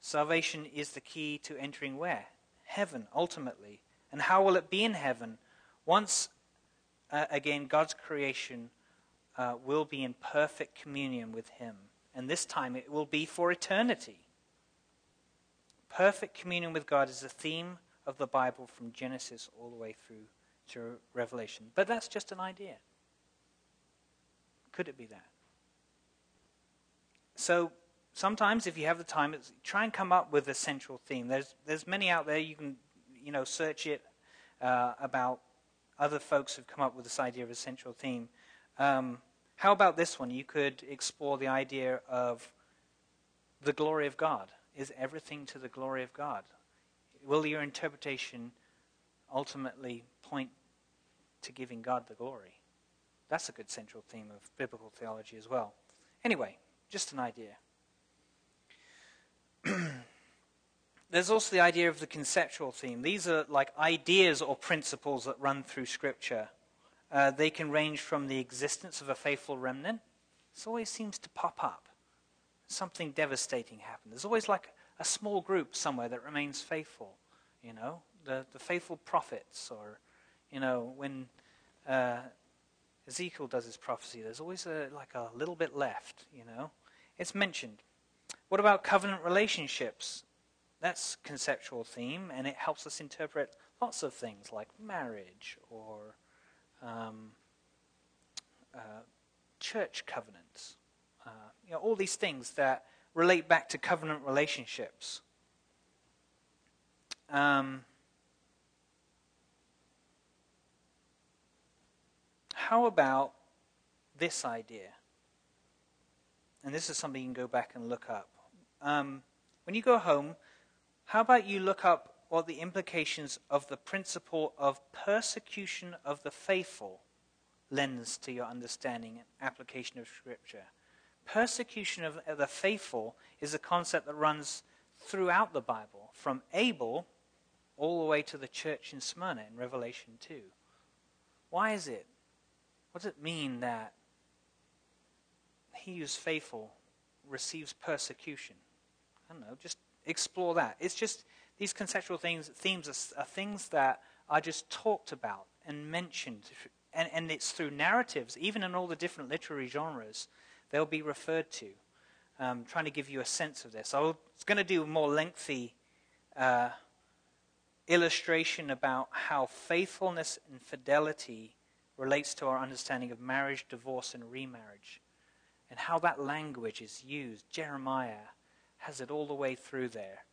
Speaker 1: Salvation is the key to entering where? Heaven, ultimately. And how will it be in heaven? Once, uh, again, God's creation uh, will be in perfect communion with Him. And this time it will be for eternity. Perfect communion with God is the theme of the Bible from Genesis all the way through to Revelation. But that's just an idea. Could it be that? So sometimes, if you have the time, try and come up with a central theme. There's there's many out there. You can you know search it uh, about other folks who've come up with this idea of a central theme. Um, how about this one? You could explore the idea of the glory of God. Is everything to the glory of God? Will your interpretation ultimately point to giving God the glory? That's a good central theme of biblical theology as well. Anyway, just an idea. *clears throat* There's also the idea of the conceptual theme. These are like ideas or principles that run through Scripture. Uh, they can range from the existence of a faithful remnant. This always seems to pop up. Something devastating happens. There's always like a small group somewhere that remains faithful. You know, the, the faithful prophets, or, you know, when uh, Ezekiel does his prophecy, there's always a, like a little bit left, you know. It's mentioned. What about covenant relationships? That's conceptual theme, and it helps us interpret lots of things like marriage or um, uh, church covenants, uh, you know, all these things that relate back to covenant relationships. Um, how about this idea? And this is something you can go back and look up. Um, when you go home, how about you look up what the implications of the principle of persecution of the faithful lends to your understanding and application of Scripture. Persecution of the faithful is a concept that runs throughout the Bible, from Abel all the way to the church in Smyrna in Revelation 2. Why is it? What does it mean that he who's faithful receives persecution? I don't know, just explore that. It's just these conceptual things, themes are, are things that are just talked about and mentioned. And, and it's through narratives, even in all the different literary genres, they'll be referred to. Um, trying to give you a sense of this. I was going to do a more lengthy uh, illustration about how faithfulness and fidelity relates to our understanding of marriage, divorce, and remarriage, and how that language is used. Jeremiah has it all the way through there.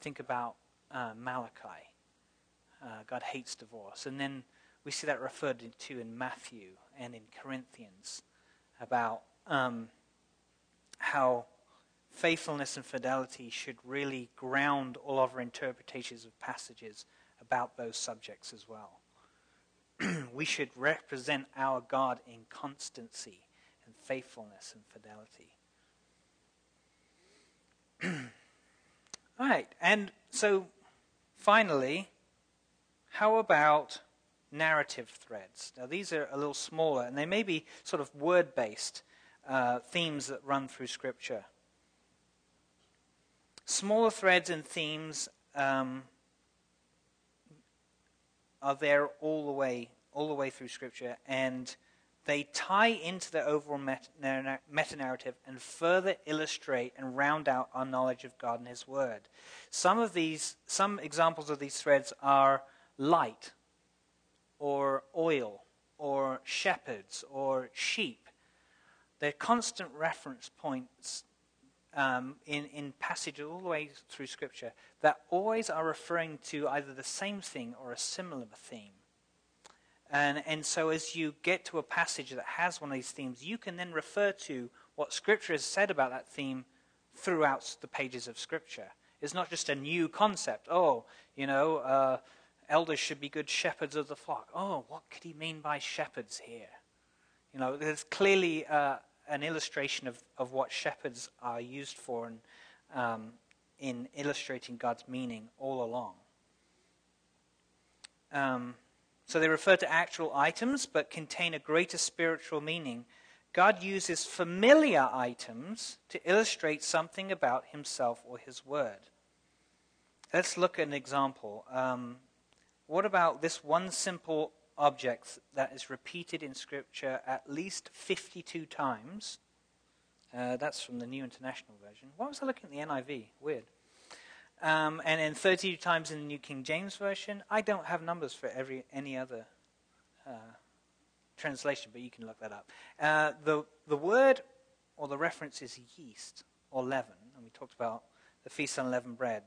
Speaker 1: Think about uh, Malachi. Uh, God hates divorce. And then we see that referred to in Matthew and in Corinthians about um, how faithfulness and fidelity should really ground all of our interpretations of passages about those subjects as well. *clears throat* we should represent our God in constancy and faithfulness and fidelity. *clears throat* All right, and so finally, how about narrative threads? Now, these are a little smaller, and they may be sort of word based uh, themes that run through Scripture. Smaller threads and themes um, are there all the way, all the way through Scripture, and they tie into the overall meta narrative and further illustrate and round out our knowledge of God and His Word. Some of these, some examples of these threads are light, or oil, or shepherds, or sheep. They're constant reference points um, in, in passages all the way through Scripture that always are referring to either the same thing or a similar theme. And, and so, as you get to a passage that has one of these themes, you can then refer to what Scripture has said about that theme throughout the pages of Scripture. It's not just a new concept. Oh, you know, uh, elders should be good shepherds of the flock. Oh, what could he mean by shepherds here? You know, there's clearly uh, an illustration of, of what shepherds are used for um, in illustrating God's meaning all along. Um, so they refer to actual items but contain a greater spiritual meaning. God uses familiar items to illustrate something about himself or his word. Let's look at an example. Um, what about this one simple object that is repeated in Scripture at least 52 times? Uh, that's from the New International Version. Why was I looking at the NIV? Weird. Um, and then 30 times in the New King James Version. I don't have numbers for every any other uh, translation, but you can look that up. Uh, the, the word or the reference is yeast or leaven, and we talked about the feast on unleavened bread.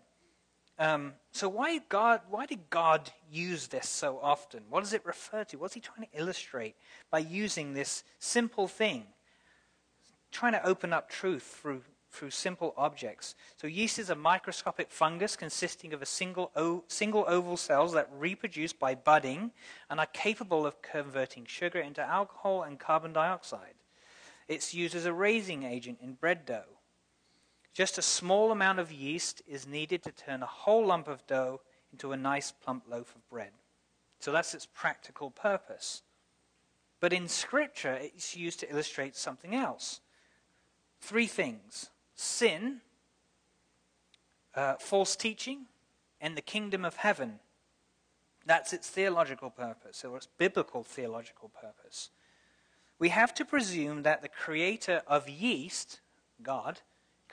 Speaker 1: Um, so why God? Why did God use this so often? What does it refer to? What's He trying to illustrate by using this simple thing? Trying to open up truth through through simple objects. So yeast is a microscopic fungus consisting of a single o- single oval cells that reproduce by budding and are capable of converting sugar into alcohol and carbon dioxide. It's used as a raising agent in bread dough. Just a small amount of yeast is needed to turn a whole lump of dough into a nice plump loaf of bread. So that's its practical purpose. But in Scripture, it's used to illustrate something else. Three things sin, uh, false teaching, and the kingdom of heaven. That's its theological purpose, or its biblical theological purpose. We have to presume that the creator of yeast, God,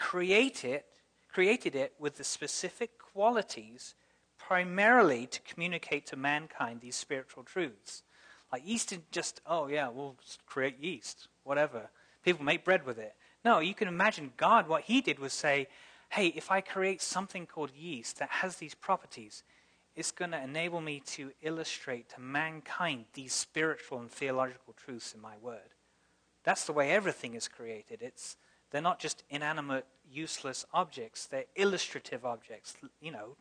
Speaker 1: created, created it with the specific qualities primarily to communicate to mankind these spiritual truths. Like yeast is just, oh yeah, we'll create yeast, whatever. People make bread with it. No, you can imagine God, what he did was say, hey, if I create something called yeast that has these properties, it's going to enable me to illustrate to mankind these spiritual and theological truths in my word. That's the way everything is created. It's they're not just inanimate, useless objects, they're illustrative objects. You know,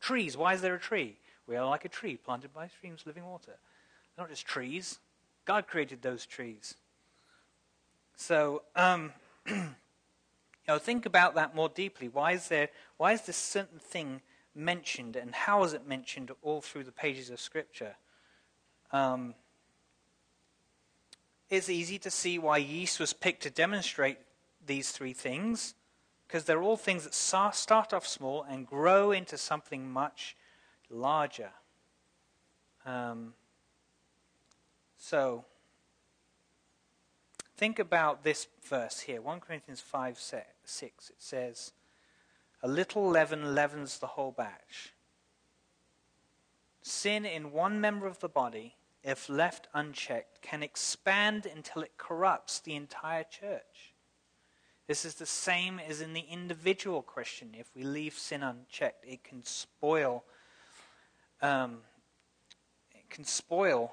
Speaker 1: trees. Why is there a tree? We are like a tree planted by streams of living water. They're not just trees. God created those trees. So, um, *clears throat* you know, think about that more deeply. Why is there? Why is this certain thing mentioned, and how is it mentioned all through the pages of Scripture? Um, it's easy to see why yeast was picked to demonstrate these three things because they're all things that start off small and grow into something much larger. Um, so, think about this verse here 1 Corinthians 5 6. It says, A little leaven leavens the whole batch. Sin in one member of the body, if left unchecked, can expand until it corrupts the entire church. This is the same as in the individual Christian. If we leave sin unchecked, it can spoil. Um, it can spoil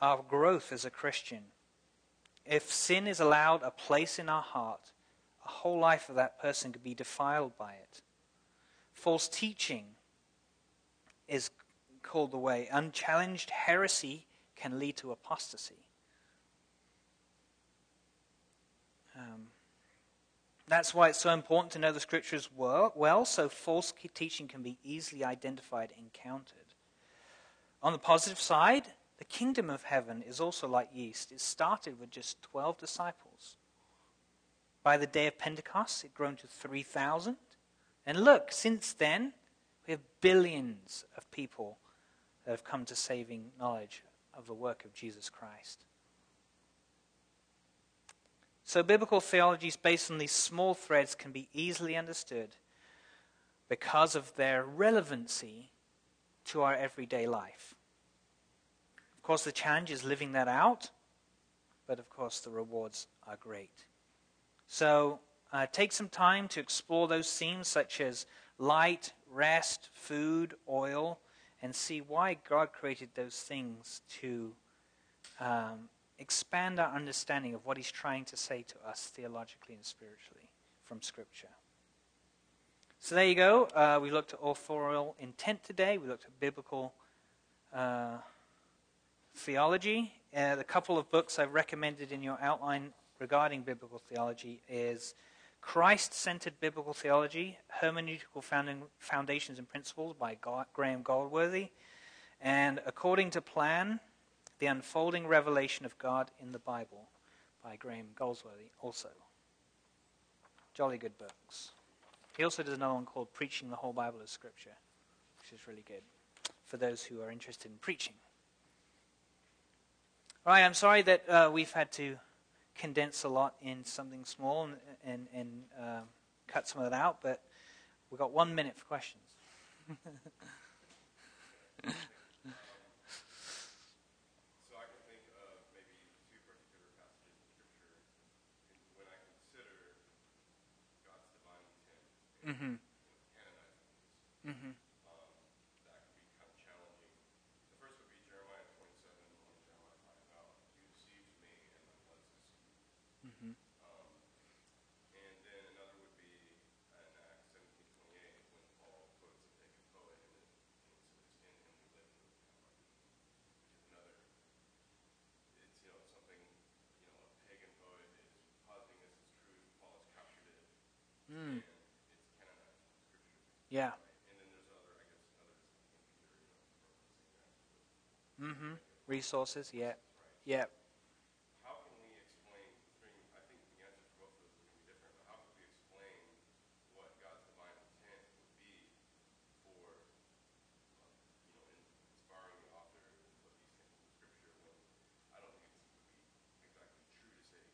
Speaker 1: our growth as a Christian. If sin is allowed a place in our heart, a whole life of that person could be defiled by it. False teaching is called the way. Unchallenged heresy can lead to apostasy. That's why it's so important to know the scriptures well, so false teaching can be easily identified and countered. On the positive side, the kingdom of heaven is also like yeast. It started with just 12 disciples. By the day of Pentecost, it grown to 3,000. And look, since then, we have billions of people that have come to saving knowledge of the work of Jesus Christ. So, biblical theologies based on these small threads can be easily understood because of their relevancy to our everyday life. Of course, the challenge is living that out, but of course, the rewards are great. So, uh, take some time to explore those themes such as light, rest, food, oil, and see why God created those things to um, expand our understanding of what he's trying to say to us theologically and spiritually from Scripture. So there you go. Uh, we looked at authorial intent today. We looked at biblical uh, theology. Uh, the couple of books I've recommended in your outline regarding biblical theology is Christ-Centered Biblical Theology, Hermeneutical Foundations and Principles by Graeme Goldsworthy, and According to Plan, The Unfolding Revelation of God in the Bible by Graeme Goldsworthy also. Jolly good books. He also does another one called Preaching the Whole Bible as Scripture, which is really good for those who are interested in preaching. All right, I'm sorry that uh, we've had to condense a lot in something small and, and, and uh, cut some of it out, but we've got one minute for questions. *laughs* Mm-hmm. Mm-hmm. Mm. Yeah. Mm-hmm. Resources, yeah. Yeah.
Speaker 2: How can we explain, I think the answer for both of those be different, but how can we explain what God's divine intent would be for, you know, inspiring the author to put these things in Scripture when I don't think it would be exactly true to say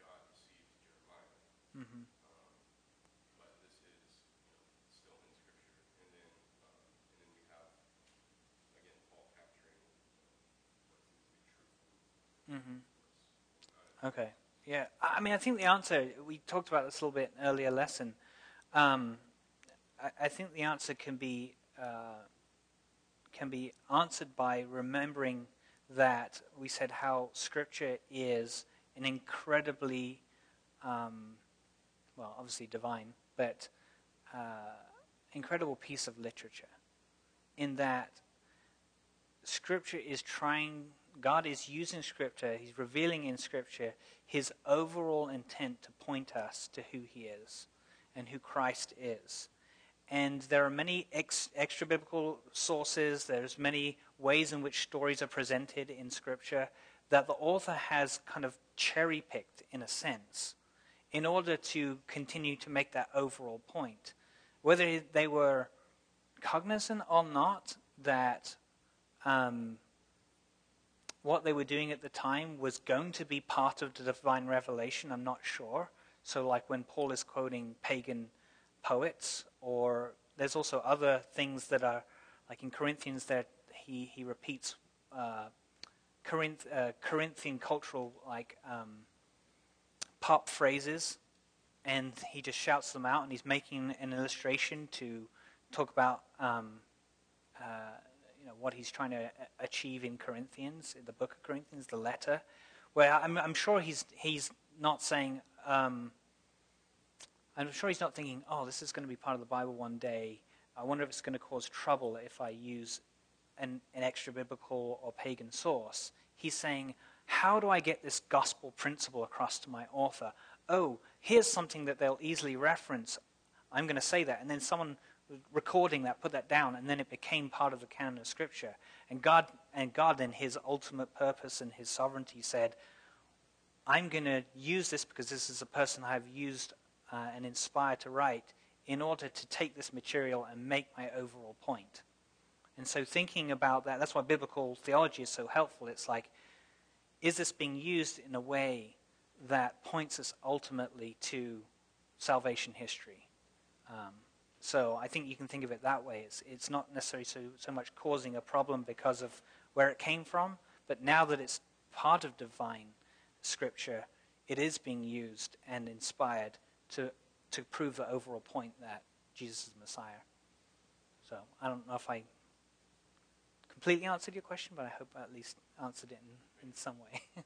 Speaker 2: God deceived Jeremiah. Mm-hmm.
Speaker 1: Mm-hmm. Okay. Yeah. I mean, I think the answer, we talked about this a little bit earlier lesson. Um, I, I, think the answer can be, uh, can be answered by remembering that we said how Scripture is an incredibly, um, well, obviously divine, but uh, incredible piece of literature. In that Scripture is trying God is using Scripture, He's revealing in Scripture His overall intent to point us to who He is and who Christ is. And there are many ex- extra biblical sources, there's many ways in which stories are presented in Scripture that the author has kind of cherry picked, in a sense, in order to continue to make that overall point. Whether they were cognizant or not that. Um, what they were doing at the time was going to be part of the divine revelation, I'm not sure. So, like when Paul is quoting pagan poets, or there's also other things that are, like in Corinthians, that he, he repeats uh, Corinth, uh, Corinthian cultural, like um, pop phrases, and he just shouts them out, and he's making an illustration to talk about um, uh, know, what he's trying to achieve in Corinthians, in the book of Corinthians, the letter, where I'm, I'm sure he's, he's not saying, um, I'm sure he's not thinking, oh, this is going to be part of the Bible one day. I wonder if it's going to cause trouble if I use an, an extra biblical or pagan source. He's saying, how do I get this gospel principle across to my author? Oh, here's something that they'll easily reference. I'm going to say that. And then someone recording that, put that down, and then it became part of the canon of Scripture. And God, and God, in His ultimate purpose and His sovereignty, said, "I'm going to use this because this is a person I've used uh, and inspired to write, in order to take this material and make my overall point." And so, thinking about that, that's why biblical theology is so helpful. It's like, is this being used in a way that points us ultimately to salvation history? Um, so I think you can think of it that way. It's, it's not necessarily so, so much causing a problem because of where it came from, but now that it's part of divine scripture, it is being used and inspired to, to prove the overall point that Jesus is Messiah. So I don't know if I completely answered your question, but I hope I at least answered it in in some way. *laughs*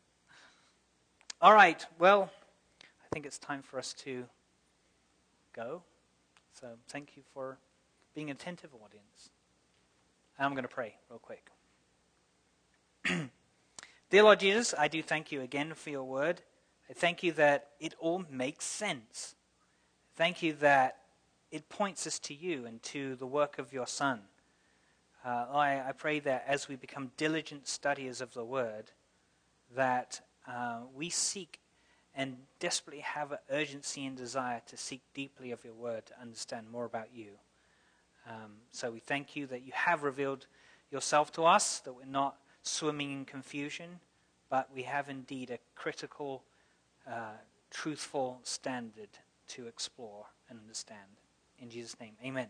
Speaker 1: All right, well, I think it's time for us to go. So thank you for being an attentive audience. I'm going to pray real quick. *clears throat* Dear Lord Jesus, I do thank you again for your word. I thank you that it all makes sense. Thank you that it points us to you and to the work of your Son. Uh, I, I, pray that as we become diligent studiers of the Word, that uh, we seek and desperately have an urgency and desire to seek deeply of your Word to understand more about you. Um, so we thank you that you have revealed yourself to us, that we're not swimming in confusion, but we have indeed a critical, uh, truthful standard to explore and understand. In Jesus' name, amen.